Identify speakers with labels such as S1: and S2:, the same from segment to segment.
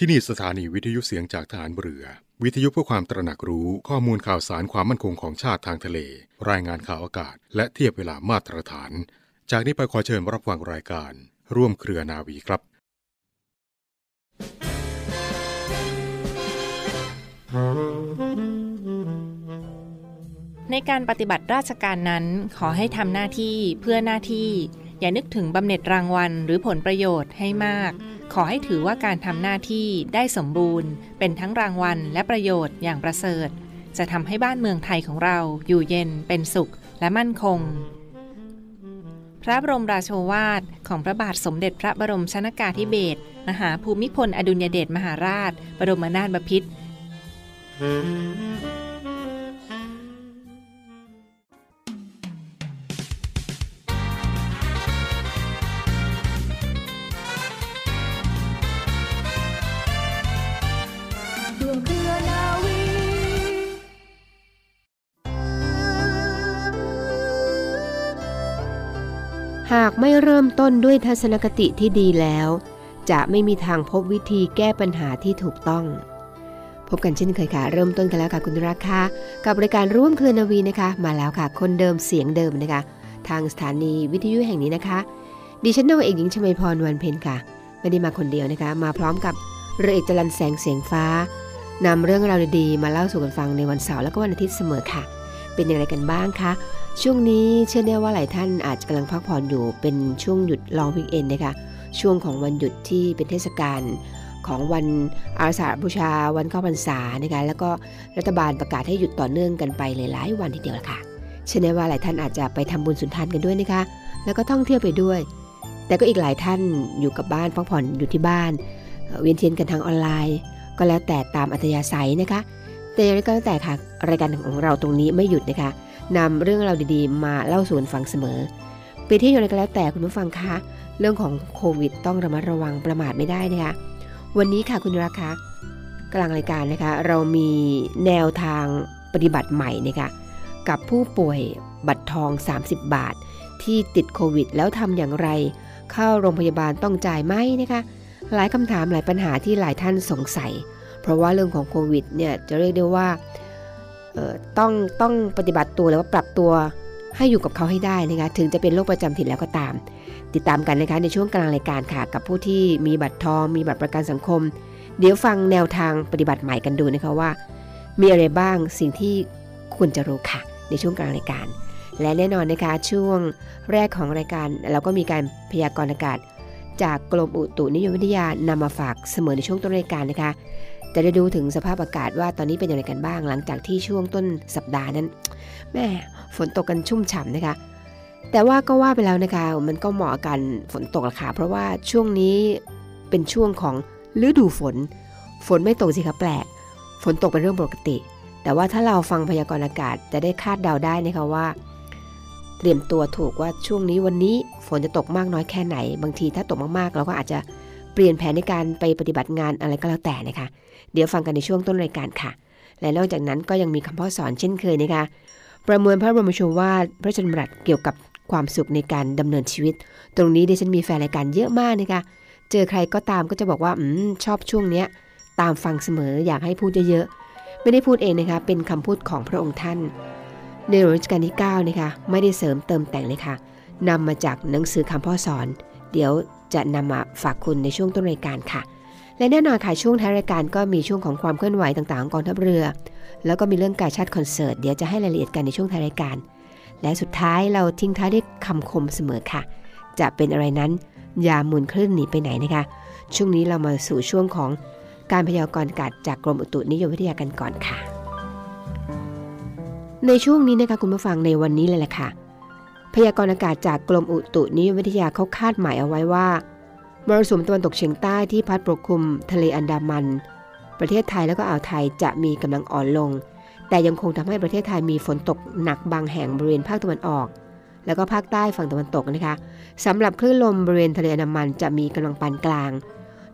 S1: ที่นี่สถานีวิทยุเสียงจากฐานเรือ วิทยุเพื่อความตระหนักรู้ข้อมูลข่าวสารความมั่นคงของชาติทางทะเล รายงานข่าวอากาศ และเทียบเวลามาตรฐาน จากนี้ไปขอเชิญรับฟังรายการ ร่วมเครือนาวีครับ
S2: ในการปฏิบัติราชการนั้นขอให้ทำหน้าที่เพื่อหน้าที่ อย่านึกถึงบำเหน็จรางวัลหรือผลประโยชน์ให้มาก ขอให้ถือว่าการทำหน้าที่ได้สมบูรณ์ เป็นทั้งรางวัลและประโยชน์อย่างประเสริฐ จะทำให้บ้านเมืองไทยของเราอยู่เย็นเป็นสุขและมั่นคง พระบรมราโชวาทของพระบาทสมเด็จพระบรมชนากาธิเบศรมหาภูมิพลอดุลยเดชมหาราช บรมนาถบพิตรา
S3: กไม่เริ่มต้นด้วยทัศนคติที่ดีแล้ว จะไม่มีทางพบวิธีแก้ปัญหาที่ถูกต้อง พบกันเช่นเคยค่ะ เริ่มต้นกันแล้วค่ะคุณราคากับรายการร่วมเครือนาวีนะคะ มาแล้วค่ะ คนเดิมเสียงเดิมนะคะ ทางสถานีวิทยุแห่งนี้นะคะ ดิฉันนาวเอกหญิงชมพรวันเพ็ญค่ะไม่ได้มาคนเดียวนะคะ มาพร้อมกับเรือเอกจรันแสงเสียงฟ้านำเรื่องราวดีๆมาเล่าสู่กันฟังในวันเสาร์และก็วันอาทิตย์เสมอค่ะ เป็นอย่างไรกันบ้างคะ ช่วงนี้เชื่อแน่ว่าหลายท่านอาจจะกำลังพักผ่อนอยู่เป็นช่วงหยุดลองวิกเอนนะคะช่วงของวันหยุดที่เป็นเทศกาลของวันอาสาบูชาวันเข้าพรรษานะคะแล้วก็รัฐบาลประกาศให้หยุดต่อเนื่องกันไปหลายๆวันทีเดียวละค่ะเชื่อแน่ว่าหลายท่านอาจจะไปทำบุญสุนทานกันด้วยนะคะแล้วก็ท่องเที่ยวไปด้วย แต่ก็อีกหลายท่านอยู่กับบ้านพักผ่อนอยู่ที่บ้านเอ่อเวียนเทียนกันทางออนไลน์ ก็แล้วแต่ตามอัธยาศัยนะคะแต่อย่างไรก็แล้วแต่ค่ะรายการของเราตรงนี้ไม่หยุดนะคะ นำเรื่องราวดีๆ มาเล่าสู่กันฟังเสมอไปที่อย่างไรก็แล้วแต่คุณผู้ฟังคะ เรื่องของโควิด ต้องระมัดระวังประมาทไม่ได้นะคะวันนี้ค่ะคุณราคากลางรายการนะคะ เรามีแนวทางปฏิบัติใหม่นะคะกับผู้ป่วยบัตรทอง 30 บาท ที่ติดโควิด แล้วทำอย่างไร เข้าโรงพยาบาลต้องจ่ายไหมนะคะหลายคำถามหลายปัญหาที่หลายท่านสงสัย เพราะว่าเรื่องของโควิดเนี่ยจะเรียกได้ว่า ต้องต้องปฏิบัติตัวหรือว่าปรับตัวให้อยู่กับเขาให้ได้นะคะถึงจะเป็นโรคประจำถิ่นแล้วก็ตาม ติดตามกันนะคะในช่วงกลางรายการค่ะ กับผู้ที่มีบัตรทองมีบัตรประกันสังคม เดี๋ยวฟังแนวทางปฏิบัติใหม่กันดูนะคะว่า มีอะไรบ้างสิ่งที่ควรจะรู้ค่ะ ในช่วงกลางรายการ และแน่นอนนะคะช่วงแรกของรายการเราก็มีการพยากรณ์อากาศ จากกรมอุตุนิยมวิทยานำมาฝากเสมอในช่วงต้นรายการนะคะ จะได้ดูถึงสภาพอากาศว่าตอนนี้เป็นอย่างไรกันบ้าง หลังจากที่ช่วงต้นสัปดาห์นั้นแม่ฝนตกกันชุ่มฉ่ำนะคะ แต่ว่าก็ว่าไปแล้วนะคะ มันก็เหมาะกับการฝนตกละค่ะเพราะว่าช่วงนี้เป็นช่วงของฤดูฝน ฝนไม่ตกสิคะแปลก ฝนตกเป็นเรื่องปกติ แต่ว่าถ้าเราฟังพยากรณ์อากาศจะได้คาดเดาได้นะคะว่า เตรียมตัวถูกว่าช่วงนี้วันนี้ฝนจะตกมากน้อยแค่ไหน บางทีถ้าตกมากๆ เราก็อาจจะ ปลี่ยนแผนในการไปปฏิบัติงานอะไรก็แล้วแต่นะคะ เดี๋ยวฟังกันในช่วงต้นรายการค่ะ และนอกจากนั้นก็ยังมีคำพ่อสอนเช่นเคยนะคะ ประมวลพระบรมโชวาทพระชนมรัตน์เกี่ยวกับความสุขในการดำเนินชีวิต ตรงนี้ดิฉันมีแฟนรายการเยอะมากนะคะ เจอใครก็ตามก็จะบอกว่าอมชอบช่วงเนี้ยตามฟังเสมออยากให้พูดเยอะๆไม่ได้พูดเองนะคะ เป็นคำพูดของพระองค์ท่าน ในหลวงรัชกาลที่9นะคะไม่ได้เสริมเติมแต่งเลยค่ะนำมาจากหนังสือคำพ่อสอน เดี๋ยว จะนำมาฝากคุณในช่วงต้นรายการค่ะ และแน่นอนค่ะช่วงท้ายรายการก็มีช่วงของความเคลื่อนไหวต่างๆของกองทัพเรือ แล้วก็มีเรื่องการชาติคอนเสิร์ตเดี๋ยวจะให้รายละเอียดกันในช่วงท้ายรายการ และสุดท้ายเราทิ้งท้ายด้วยคำคมเสมอค่ะ จะเป็นอะไรนั้นอย่าหมุนคลื่นหนีไปไหนนะคะ ช่วงนี้เรามาสู่ช่วงของการพยากรณ์อากาศจากกรมอุตุนิยมวิทยากันก่อนค่ะ ในช่วงนี้นะคะคุณผู้ฟังในวันนี้เลยแหละค่ะ ยากรณ์อากาศจากกรมอุตุนิยมวิทยาเขาคาดหมายเอาไว้ว่ามรสุมตะวันตกเฉียงใต้ที่พัดปกคลุมทะเลอันดามัน ประเทศไทยแล้วก็อ่าวไทยจะมีกำลังอ่อนลง แต่ยังคงทำให้ประเทศไทยมีฝนตกหนักบางแห่งบริเวณภาคตะวันออก แล้วก็ภาคใต้ฝั่งตะวันตกนะคะสำหรับคลื่นลมบริเวณทะเลอันดามันจะมีกำลังปานกลาง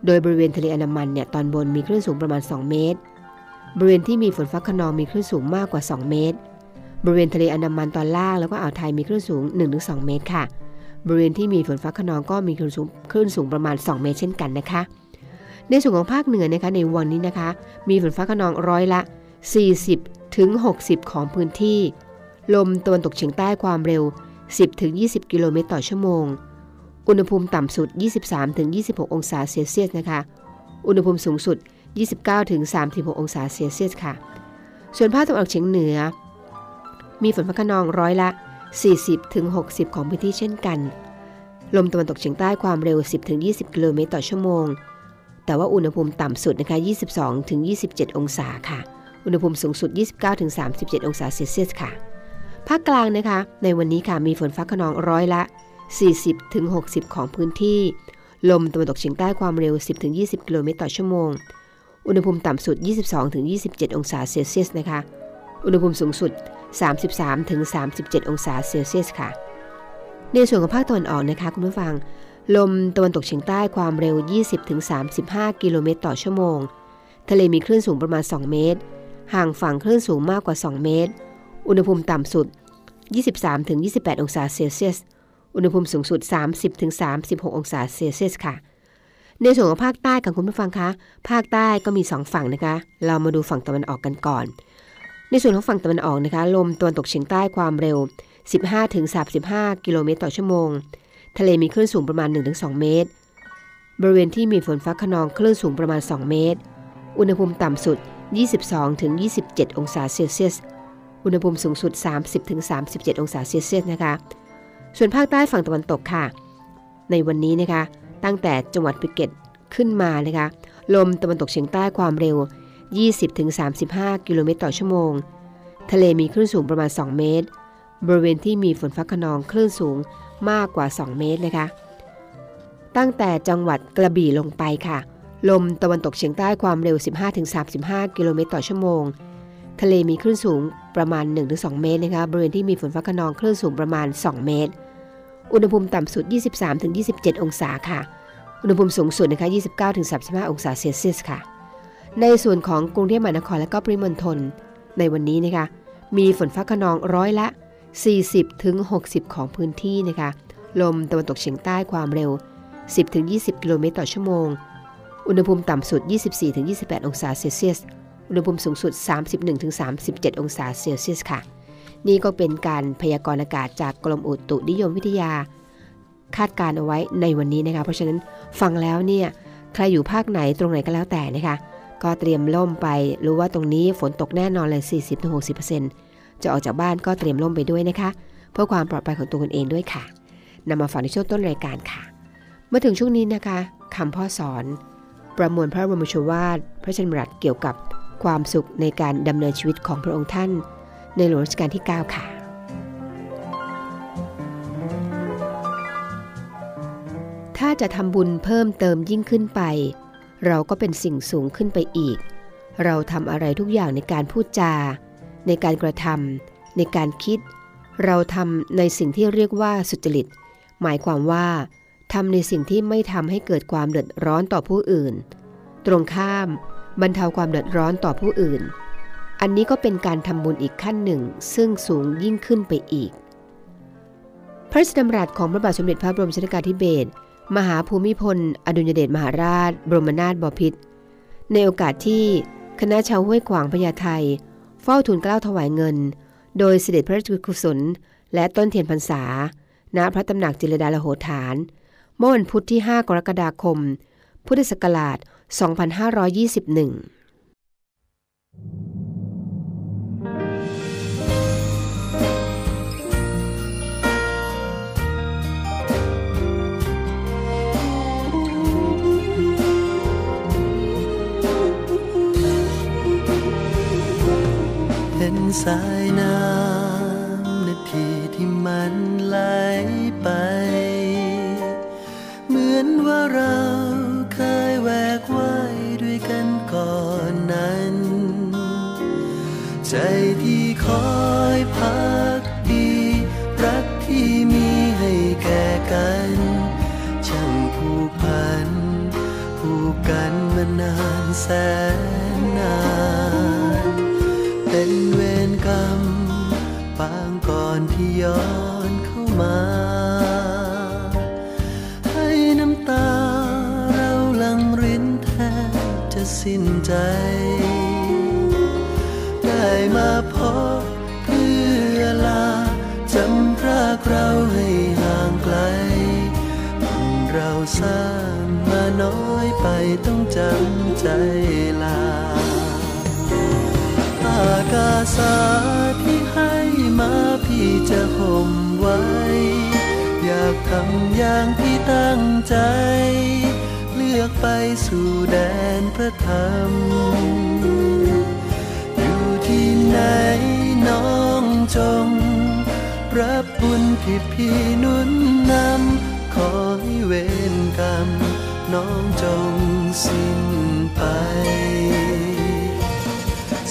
S3: โดยบริเวณทะเลอันดามันเนี่ยตอนบนมีคลื่นสูงประมาณ 2 เมตร บริเวณที่มีฝนฟ้าขนองมีคลื่นสูงมากกว่า 2 เมตร บริเวณทะเลอันดามันตอนล่างแล้วก็อ่าวไทยมีคลื่นสูง 1-2 เมตรค่ะ บริเวณที่มีฝนฟ้าขนองก็มีคลื่นสูงคลื่นสูงประมาณ 2 เมตรเช่นกันนะคะ ในส่วนของภาคเหนือนะคะในวันนี้นะคะ มีฝนฟ้าขนองร้อยละ 40ถึง60 ของพื้นที่ ลมตะวันตกเฉียงใต้ความเร็ว 10ถึง20 กิโลเมตรต่อชั่วโมง อุณหภูมิต่ำสุด 23ถึง26 องศาเซลเซียสนะคะ อุณหภูมิสูงสุด 29ถึง36 องศาเซลเซียสค่ะ ส่วนภาคตะวันออกเฉียงเหนือ มีฝนฟ้าขนองร้อยละ 40-60 ของพื้นที่เช่นกัน ลมตะวันตกเฉียงใต้ความเร็ว 10-20 กิโลเมตรต่อชั่วโมง แต่ว่าอุณหภูมิต่ำสุดนะคะ 22-27 องศาค่ะ อุณหภูมิสูงสุด 29-37 องศาเซลเซียสค่ะ ภาคกลางนะคะ ในวันนี้ค่ะมีฝนฟ้าขนองร้อยละ 40-60 ของพื้นที่ ลมตะวันตกเฉียงใต้ความเร็ว 10-20 กิโลเมตรต่อชั่วโมง อุณหภูมิต่ำสุด 22-27 องศาเซลเซียสนะคะ อุณหภูมิสูงสุด 33ถึง37 องศาเซลเซียสค่ะ ในส่วนของภาคตะวันออกนะคะคุณผู้ฟัง ลมตะวันตกเฉียงใต้ความเร็ว 20ถึง35 กิโลเมตรต่อชั่วโมง ทะเลมีคลื่นสูงประมาณ 2 เมตร ห่างฝั่งคลื่นสูงมากกว่า 2 เมตร อุณหภูมิต่ำสุด 23ถึง28 องศาเซลเซียส อุณหภูมิสูงสุด 30ถึง36 องศาเซลเซียสค่ะในส่วนของภาคใต้ค่ะคุณผู้ฟังคะ ภาคใต้ก็มี 2 ฝั่งนะคะ เรามาดูฝั่งตะวันออกกันก่อน ในส่วนของฝั่งตะวันออกนะคะ ลมตะวันตกเฉียงใต้ความเร็ว 15ถึง35 กิโลเมตรต่อชั่วโมง ทะเลมีคลื่นสูงประมาณ 1-2 เมตร บริเวณที่มีฝนฟ้าคะนองคลื่นสูงประมาณ 2 เมตร อุณหภูมิต่ำสุด 22ถึง27 องศาเซลเซียส อุณหภูมิสูงสุด 30ถึง37 องศาเซลเซียสนะคะ ส่วนภาคใต้ฝั่งตะวันตกค่ะ ในวันนี้นะคะ ตั้งแต่จังหวัดภูเก็ตขึ้นมานะคะ ลมตะวันตกเฉียงใต้ความเร็ว 20ถึง35 กิโลเมตรต่อชั่วโมง ทะเลมีคลื่นสูงประมาณ 2 เมตร บริเวณที่มีฝนฟ้าขนองคลื่นสูงมากกว่า 2 เมตรนะคะ ตั้งแต่จังหวัดกระบี่ลงไปค่ะ ลมตะวันตกเฉียงใต้ความเร็ว 15-35 กิโลเมตรต่อชั่วโมง ทะเลมีคลื่นสูงประมาณ 1-2 เมตรนะคะ บริเวณที่มีฝนฟ้าขนองคลื่นสูงประมาณ 2 เมตร อุณหภูมิต่ำสุด 23-27 องศาค่ะ อุณหภูมิสูงสุดนะคะ 29-35 องศาเซลเซียสค่ะ ในส่วนของกรุงเทพมหานครและก็ปริมณฑลในวันนี้นะคะมีฝนฟ้าขนองร้อยละ 40-60 ของพื้นที่นะคะลมตะวันตกเฉียงใต้ความเร็ว 10-20 กิโลเมตรต่อชั่วโมง อุณหภูมิต่ำสุด 24-28 องศาเซลเซียส อุณหภูมิสูงสุด 31-37 องศาเซลเซียสค่ะ นี่ก็เป็นการพยากรณ์อากาศจากกรมอุตุนิยมวิทยา คาดการเอาไว้ในวันนี้นะคะ เพราะฉะนั้นฟังแล้วเนี่ย ใครอยู่ภาคไหนตรงไหนก็แล้วแต่นะคะ ก็เตรียมล่มไป รู้ว่าตรงนี้ฝนตกแน่นอนเลย 40-60%จะออกจากบ้านก็เตรียมล่มไปด้วยนะคะ เพื่อความปลอดภัยของตัวคุณเองด้วยค่ะนำมาฝากในช่วงต้นรายการค่ะเมื่อถึงช่วงนี้นะคะคำพ่อสอน ประมวลพระบรมชวาท พระชนมรัตเกี่ยวกับความสุขในการดำเนินชีวิตของพระองค์ท่าน ในหลวงรัชกาลที่ 9 ค่ะถ้าจะทำบุญเพิ่มเติมยิ่งขึ้นไป เราก็เป็นสิ่งสูงขึ้นไปอีก เราทำอะไรทุกอย่างในการพูดจา ในการกระทำในการคิด เราทำในสิ่งที่เรียกว่าสุจริต หมายความว่าทำในสิ่งที่ไม่ทำให้เกิดความเดือดร้อนต่อผู้อื่น ตรงข้าม บรรเทาความเดือดร้อนต่อผู้อื่น อันนี้ก็เป็นการทำบุญอีกขั้นหนึ่ง ซึ่งสูงยิ่งขึ้นไปอีก พระราชดำรัสของพระบาทสมเด็จพระบรมชนกาธิเบศร มหาภูมิพล อดุลยเดชมหาราช บรมนาถบพิตรในโอกาสที่คณะชาวห้วยขวางพญาไทเฝ้าทูลเกล้าถวายเงิน โดยเสด็จพระราชกุศล และต้นเทียนพรรษา ณพระตำหนักจิรดาลโหฐาน เมื่อวันพุธที่ 5 กรกฎาคม พุทธศักราช 2521
S4: นสายน้ำนาทีที่มันไหลไป เหมือนว่าเราเคยแวกว่ายด้วยกันก่อนนั้น ใจที่คอยพักดี รักที่มีให้แก่กัน ช่างผูกพันผูกกันมานานแสนนาน สิ้นใจ ได้มาพบเพื่อลาจำพรากเราให้ห่างไกลบุญเราสร้างมาน้อยไปต้องจำใจลา อากาสาที่ให้มาพี่จะห่มไว้ อยากทำอย่างที่ตั้งใจ ลือกไปสู่แดนพระธรรม อยู่ที่ไหนน้องจง รับบุญที่พี่นุนนำขอให้เวรกรรม น้องจงสิ้นไป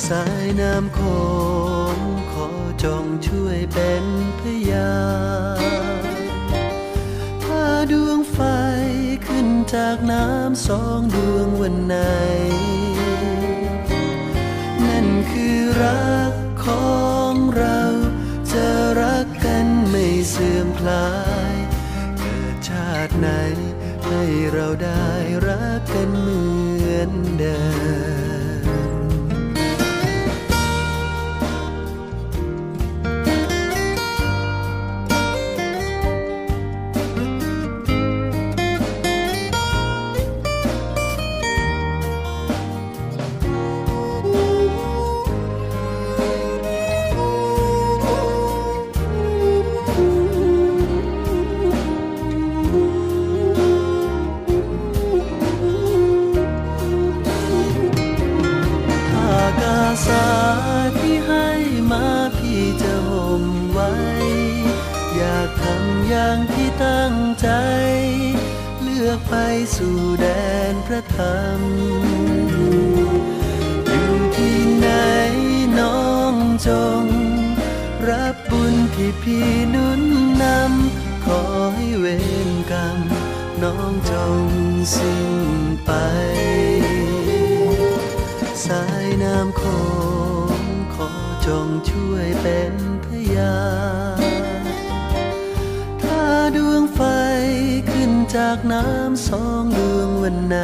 S4: สายน้ำโขงขอจงช่วยเป็นพยานถ้าดวงไฟ จากน้ำสองดวงวันไหน นั่นคือรักของเรา จะรักกันไม่เสื่อมคลาย เกิดชาติไหนให้เรา ไปสู่แดนพระธรรม อยู่ที่ไหนน้องจง รับบุญที่พี่นุนนำ ขอให้เวรกรรม น้องจงสิ้นไป สายน้ำโขงขอจงช่วยเป็น จากน้ำสองดวงวันไหน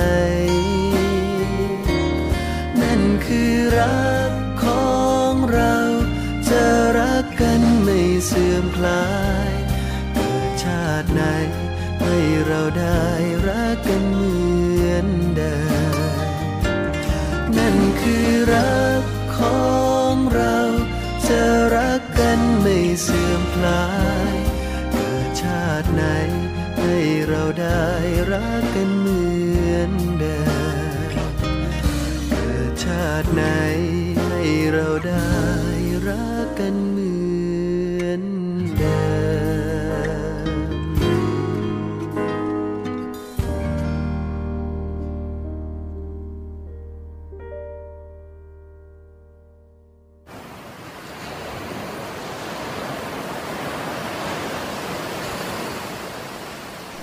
S4: นั่นคือรักของเรา จะรักกันไม่เสื่อมคลายเกิดชาติไหนให้เราได้รักกันเหมือนเดิมนั่นคือรักของเรา จะรักกันไม่เสื่อมคลาย เกิดชาติไหน เราได้รักกันเหมือนเดิมเกิดชาติไหนให้เราได้รักกันเหมือน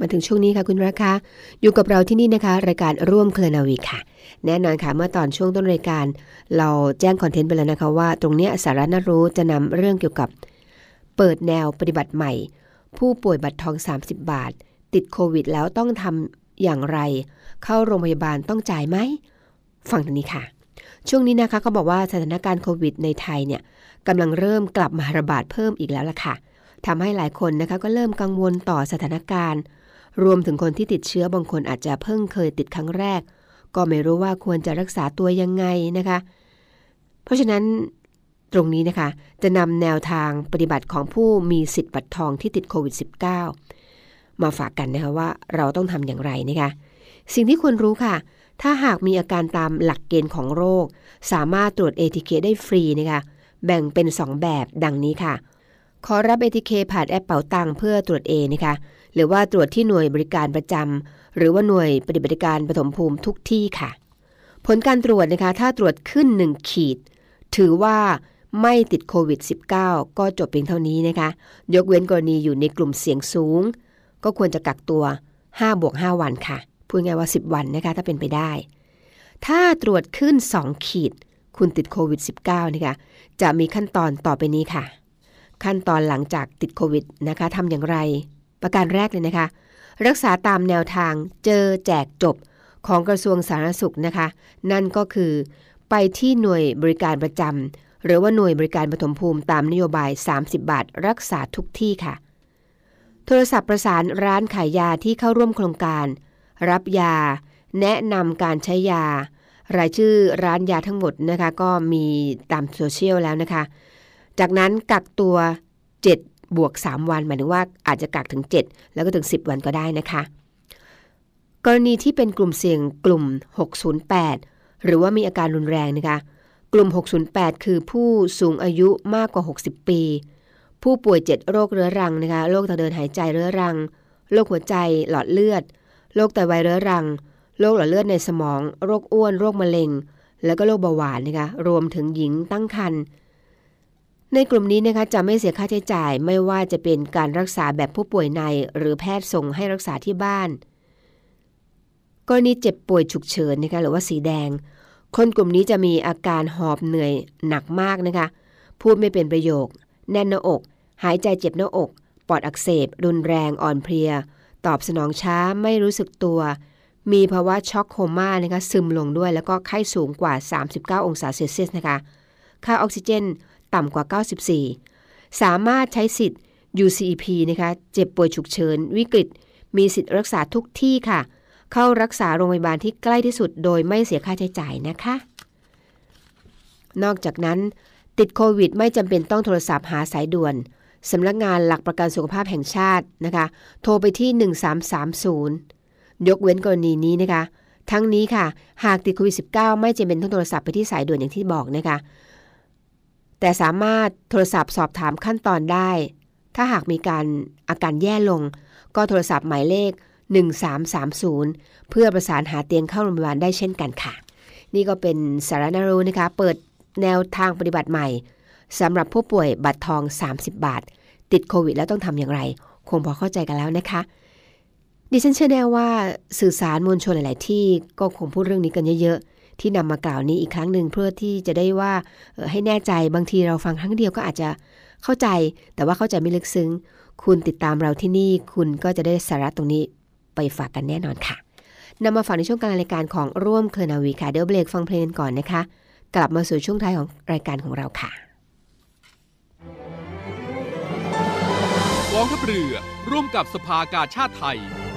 S3: มาถึงช่วงนี้ค่ะคุณราคาอยู่กับเราที่นี่นะคะ รายการร่วมเคลนาวีค่ะ แน่นอนค่ะเมื่อตอนช่วงต้นรายการ เราแจ้งคอนเทนต์ไปแล้วนะคะว่า ตรงนี้สาระน่ารู้จะนำเรื่องเกี่ยวกับ เปิดแนวปฏิบัติใหม่ ผู้ป่วยบัตรทอง 30 บาท ติดโควิด แล้วต้องทำอย่างไร เข้าโรงพยาบาลต้องจ่ายไหมฟังตรงนี้ค่ะ ช่วงนี้นะคะเขาบอกว่าสถานการณ์โควิด ในไทยเนี่ยกำลังเริ่มกลับมาระบาดเพิ่มอีกแล้วล่ะค่ะทำให้หลายคนนะคะก็เริ่มกังวลต่อสถานการณ์ รวมถึงคนที่ติดเชื้อบางคนอาจจะเพิ่งเคยติดครั้งแรก ก็ไม่รู้ว่าควรจะรักษาตัวยังไงนะคะ เพราะฉะนั้นตรงนี้นะคะ จะนำแนวทางปฏิบัติของผู้มีสิทธิ์บัตรทองที่ติดโควิด -19 มาฝากกันนะคะว่าเราต้องทำอย่างไรนะคะ สิ่งที่ควรรู้ค่ะ ถ้าหากมีอาการตามหลักเกณฑ์ของโรค สามารถตรวจ ATK ได้ฟรีนะคะแบ่งเป็น 2 แบบดังนี้ค่ะ ขอรับ ATK ผ่านแอปเป๋าตังเพื่อตรวจเอนะคะ หรือว่าตรวจที่หน่วยบริการประจำหรือว่าหน่วยปฏิบัติการปฐมภูมิทุกที่ค่ะ ผลการตรวจนะคะถ้าตรวจขึ้น 1 ขีด ถือว่าไม่ติดโควิด -19 ก็จบเพียงเท่านี้นะคะ ยกเว้นกรณีอยู่ในกลุ่มเสี่ยงสูง ก็ควรจะกักตัว5บวก5วันค่ะ พูดง่ายว่า 10 วันนะคะ ถ้าเป็นไปได้ ถ้าตรวจขึ้น 2 ขีด คุณติดโควิด -19 นะคะ จะมีขั้นตอนต่อไปนี้ค่ะ ขั้นตอนหลังจากติดโควิดนะคะทำอย่างไร ประการแรกเลยนะคะ รักษาตามแนวทางเจอแจกจบของกระทรวงสาธารณสุขนะคะ นั่นก็คือไปที่หน่วยบริการประจำหรือว่าหน่วยบริการปฐมภูมิตามนโยบาย 30 บาท รักษาทุกที่ค่ะ โทรศัพท์ประสานร้านขายยาที่เข้าร่วมโครงการ รับยา แนะนำการใช้ยา รายชื่อร้านยาทั้งหมดนะคะ ก็มีตามโซเชียลแล้วนะคะ จากนั้นกักตัว 7 บวก 3 วันหมายถึงว่าอาจจะกักถึง 7 แล้วก็ถึง 10 วันก็ได้นะคะ กรณีที่เป็นกลุ่มเสี่ยงกลุ่ม 608 หรือว่ามีอาการรุนแรงนะคะ กลุ่ม 608 คือผู้สูงอายุมากกว่า 60 ปี ผู้ป่วย 7 โรคเรื้อรังนะคะโรคทางเดินหายใจเรื้อรังโรคหัวใจหลอดเลือดโรคไตวายเรื้อรังโรคหลอดเลือดในสมอง โรคอ้วน โรคมะเร็ง แล้วก็โรคเบาหวานนะคะ รวมถึงหญิงตั้งครรภ์ ในกลุ่มนี้นะคะจะไม่เสียค่าใช้จ่ายไม่ว่าจะเป็นการรักษาแบบผู้ป่วยในหรือแพทย์ส่งให้รักษาที่บ้าน กรณีเจ็บป่วยฉุกเฉินนะคะหรือว่าสีแดง คนกลุ่มนี้จะมีอาการหอบเหนื่อยหนักมากนะคะ พูดไม่เป็นประโยค แน่นหน้าอก หายใจเจ็บหน้าอก ปอดอักเสบ รุนแรงอ่อนเพลีย ตอบสนองช้าไม่รู้สึกตัว มีภาวะช็อกโคม่านะคะซึมลงด้วย แล้วก็ไข้สูงกว่า 39 องศาเซลเซียสนะคะ ค่าออกซิเจน ต่ำกว่า 94 สามารถใช้สิทธิ์ UCEP นะคะเจ็บป่วยฉุกเฉิน วิกฤต มีสิทธิ์รักษาทุกที่ค่ะ เข้ารักษาโรงพยาบาลที่ใกล้ที่สุด โดยไม่เสียค่าใช้จ่ายนะคะ นอกจากนั้น ติดโควิดไม่จำเป็นต้องโทรศัพท์หาสายด่วนสำนักงานหลักประกันสุขภาพแห่งชาตินะคะ โทรไปที่ 1330 ยกเว้นกรณีนี้นะคะ ทั้งนี้ค่ะ หากติดโควิด -19 ไม่จำเป็นต้องโทรศัพท์ไปที่สายด่วนอย่างที่บอกนะคะ แต่สามารถโทรศัพท์สอบถามขั้นตอนได้ ถ้าหากมีการอาการแย่ลง ก็โทรศัพท์หมายเลข 1330 เพื่อประสานหาเตียงเข้าโรงพยาบาลได้เช่นกันค่ะ นี่ก็เป็นสาระนารู้นะคะ เปิดแนวทางปฏิบัติใหม่สำหรับผู้ป่วยบัตรทอง 30 บาท ติดโควิดแล้วต้องทำอย่างไร คงพอเข้าใจกันแล้วนะคะ ดิฉันเชื่อแน่ว่าสื่อสารมวลชนหลาย ๆ ที่ก็คงพูดเรื่องนี้กันเยอะ ๆ ที่นำมากล่าวนี้อีกครั้งหนึ่งเพื่อที่จะได้ว่าให้แน่ใจบางทีเราฟังครั้งเดียวก็อาจจะเข้าใจ แต่ว่าเข้าใจไม่ลึกซึ้ง คุณติดตามเราที่นี่ คุณก็จะได้สาระตรงนี้ไปฝากกันแน่นอนค่ะนำมาฝากในช่วงกลางรายการของร่วมเครือนาวีค่ะเดี๋ยวเบรกฟังเพลงก่อนนะคะ กลับมาสู่ช่วงท้ายของรายการของเราค่ะ
S5: กองทัพเรือร่วมกับสภากาชาดไทย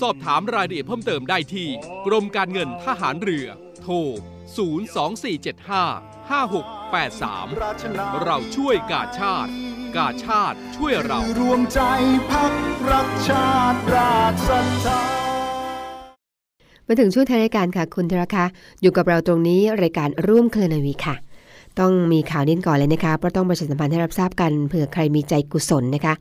S5: สอบถามรายละเอียดเพิ่มเติมได้ที่ กรมการเงินทหารเรือ โทร 02475 5683 เราช่วยกาชาติ กาชาติช่วยเรา
S6: รวมใจพักรักชาติราชศรัทธา
S3: มาถึงช่วงท้ายรายการค่ะคุณธรคะอยู่กับเราตรงนี้รายการร่วมเคลนาวีค่ะ ต้องมีข่าวนิดก่อนเลยนะคะเพราะต้องประชาสัมพันธ์ให้รับทราบกันเผื่อใครมีใจกุศลนะคะ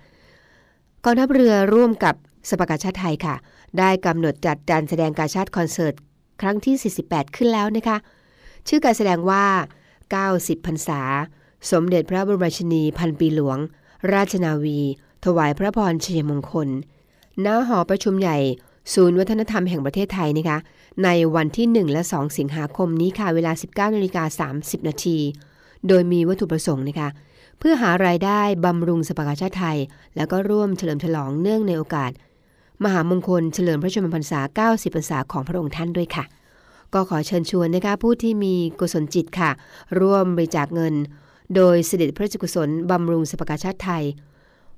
S3: กองทัพเรือร่วมกับ สภากาชาติไทยค่ะ ได้กำหนดจัดการแสดงการชาติคอนเสิร์ตครั้งที่ 48 ขึ้นแล้วนะคะ ชื่อการแสดงว่า 90 พรรษา สมเด็จพระบรมชนีพันปีหลวง ราชนาวีถถวายพระพรชัยมงคล ณ หอประชุมใหญ่ ศูนย์วัฒนธรรมแห่งประเทศไทยนะคะ ในวันที่ 1 และ 2 สิงหาคมนี้ค่ะ เวลา 19นาฬิกา30 นาที โดยมีวัตถุประสงค์นะคะ เพื่อหารายได้บำรุงสภากาชาติไทย แล้วก็ร่วมเฉลิมฉลองเนื่องในโอกาส มหามงคลเฉลิมพระชนมพรรษา 90 พรรษาของพระองค์ท่านด้วยค่ะ ก็ขอเชิญชวนนะคะผู้ที่มีกุศลจิตค่ะ ร่วมบริจาคเงิน โดยเสด็จพระราชกุศลบำรุงสภากาชาติไทย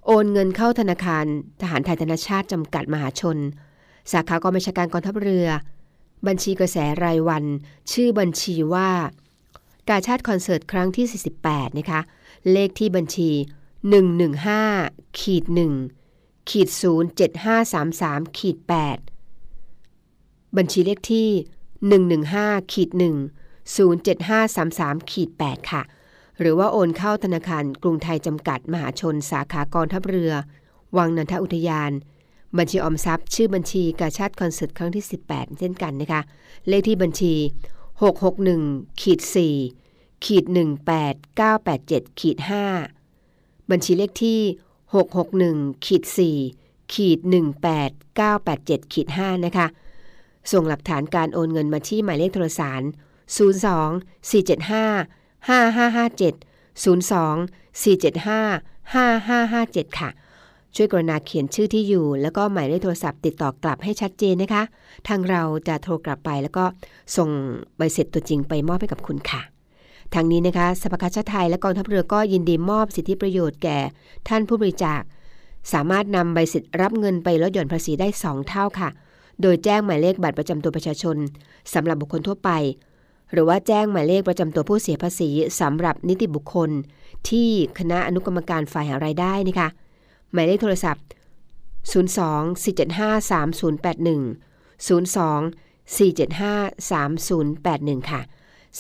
S3: โอนเงินเข้าธนาคาร ทหารไทยธนชาติจำกัดมหาชน สาขากองบัญชาการกองทัพเรือ บัญชีกระแสรายวัน ชื่อบัญชีว่า กาชาติคอนเสิร์ตครั้งที่ 48 นะคะ เลขที่บัญชี 115ขีด1 ขีด07533ขีด8บัญชีเลขที่115ขีด1 07533ขีด8ค่ะ หรือว่าโอนเข้าธนาคารกรุงไทยจำกัดมหาชนสาขากองทัพเรือ วังนันทอุทยาน บัญชีออมทรัพย์ ชื่อบัญชีกาชาติคอนเสิร์ตครั้งที่ 18 เช่นกันนะคะ เลขที่บัญชี 661ขีด4ขีด18987ขีด5บัญชีเลขที่ 661ขีด4ขีด18987ขีด5นะคะ ส่งหลักฐานการโอนเงินมาที่หมายเลขโทรศัพท์02 475 5557 02 475 5557 ค่ะ ช่วยกรณาเขียนชื่อที่อยู่ แล้วก็หมายเลขโทรศัพท์ติดต่อกลับให้ชัดเจนนะคะ ทางเราจะโทรกลับไปแล้วก็ส่งใบเสร็จตัวจริงไปมอบให้กับคุณค่ะ ทางนี้นะคะสภากาชาติไทยและกองทัพเรือก็ยินดีมอบสิทธิประโยชน์แก่ ท่านผู้บริจาค สามารถนำใบเสร็จรับเงินไปลดหย่อนภาษีได้ 2 เท่าค่ะ โดยแจ้งหมายเลขบัตรประจำตัวประชาชนสำหรับบุคคลทั่วไป หรือว่าแจ้งหมายเลขประจำตัวผู้เสียภาษีสำหรับนิติบุคคล ที่คณะอนุกรรมการฝ่ายหารายได้นะคะ หมายเลขโทรศัพท์ 02 475 3081 02 475 3081 ค่ะ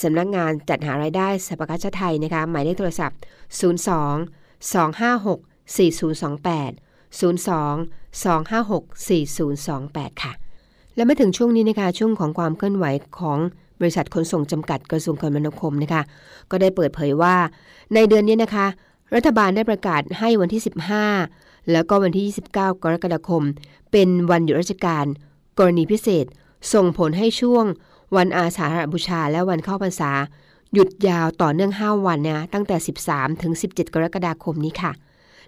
S3: สำนักงานจัดหารายได้สภากาชาติไทยนะคะหมายเลขโทรศัพท์ 02 256 4028 02 256 4028 ค่ะ และมาถึงช่วงนี้นะคะช่วงของความเคลื่อนไหวของบริษัทขนส่งจำกัดกระทรวงคมนาคมนะคะ ก็ได้เปิดเผยว่า ในเดือนนี้นะคะ รัฐบาลได้ประกาศให้วันที่ 15 แล้วก็วันที่ 29 กรกฎาคม เป็นวันหยุดราชการ กรณีพิเศษ ส่งผลให้ช่วง วันอาสาฬหบูชาและวันเข้าพรรษา หยุดยาวต่อเนื่อง 5 วันนะตั้งแต่ 13 ถึง 17 กรกฎาคมนี้ค่ะ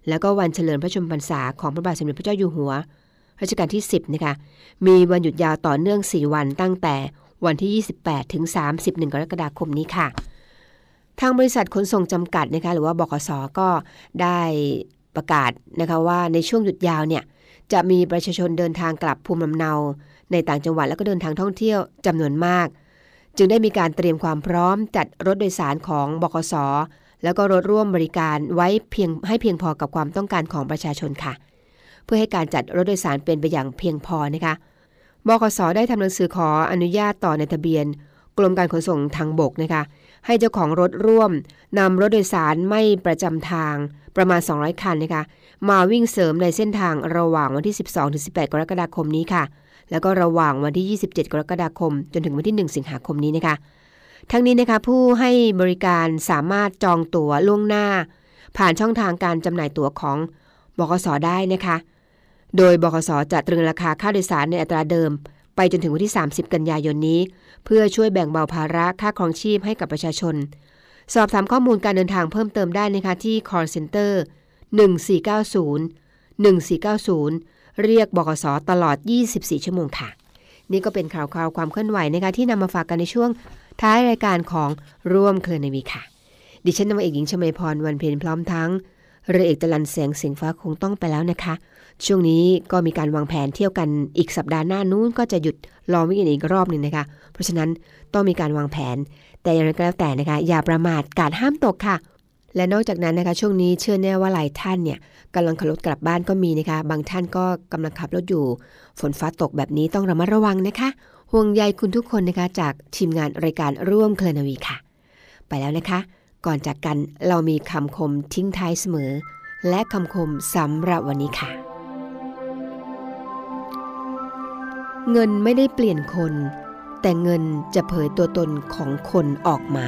S3: แล้วก็วันเฉลิมพระชนมพรรษาของพระบาทสมเด็จพระเจ้าอยู่หัวรัชกาลที่ 10 นะคะ มีวันหยุดยาวต่อเนื่อง 4 วันตั้งแต่วันที่ 28 ถึง 31 กรกฎาคมนี้ค่ะ ทางบริษัทขนส่งจำกัดนะคะหรือว่าบกสก็ได้ประกาศนะคะว่าในช่วงหยุดยาวเนี่ยจะมีประชาชนเดินทางกลับภูมิลำเนา ในต่างจังหวัดแล้วก็เดินทางท่องเที่ยวจำนวนมาก จึงได้มีการเตรียมความพร้อมจัดรถโดยสารของบกสแล้วก็รถร่วมบริการไว้เพียงให้เพียงพอกับความต้องการของประชาชนค่ะ เพื่อให้การจัดรถโดยสารเป็นไปอย่างเพียงพอนะคะบกสได้ทำหนังสือขออนุญาตต่อในทะเบียน กรมการขนส่งทางบกนะคะให้เจ้าของรถร่วมนำรถโดยสารไม่ประจำทางประมาณ 200 คันนะคะมาวิ่งเสริมในเส้นทางระหว่างวันที่ 12-18 กรกฎาคมนี้ค่ะ แล้วก็ระหว่างวันที่ 27 กรกฎาคม จนถึงวันที่ 1 สิงหาคมนี้นะคะ ทั้งนี้นะคะผู้ให้บริการสามารถจองตั๋วล่วงหน้า ผ่านช่องทางการจำหน่ายตั๋วของบกสได้นะคะ โดยบกสจะตรึงราคาค่าโดยสารในอัตราเดิม ไปจนถึงวันที่ 30 กันยายนนี้ เพื่อช่วยแบ่งเบาภาระค่าครองชีพให้กับประชาชน สอบถามข้อมูลการเดินทางเพิ่มเติมได้นะคะที่ call center 1490 1490 เรียกบกสตลอด 24 ชั่วโมงค่ะ นี่ก็เป็นข่าวคราวความเคลื่อนไหวนะคะที่นำมาฝากกันในช่วงท้ายรายการของร่วมเคลนวีค่ะ ดิฉันนวเอกหญิงชมพรวันเพ็ญพร้อมทั้งเรือเอกจรันแสงเสียงฟ้าคงต้องไปแล้วนะคะ ช่วงนี้ก็มีการวางแผนเที่ยวกันอีกสัปดาห์หน้านู้นก็จะหยุดรองวิกฤตอีกรอบหนึ่งนะคะ เพราะฉะนั้นต้องมีการวางแผน แต่อย่างไรก็แล้วแต่นะคะ อย่าประมาทการห้ามตกค่ะ และนอกจากนั้นนะคะช่วงนี้เชื่อแน่ว่าหลายท่านเนี่ยกำลังขับรถกลับบ้านก็มีนะคะ บางท่านก็กำลังขับรถอยู่ ฝนฟ้าตกแบบนี้ต้องระมัดระวังนะคะ ห่วงใยคุณทุกคนนะคะ จากทีมงานรายการร่วมเคลนาวีค่ะ ไปแล้วนะคะ ก่อนจากกันเรามีคำคมทิ้งท้ายเสมอ และคำคมสำหรับวันนี้ค่ะ เงินไม่ได้เปลี่ยนคน แต่เงินจะเผยตัวตนของคนออกมา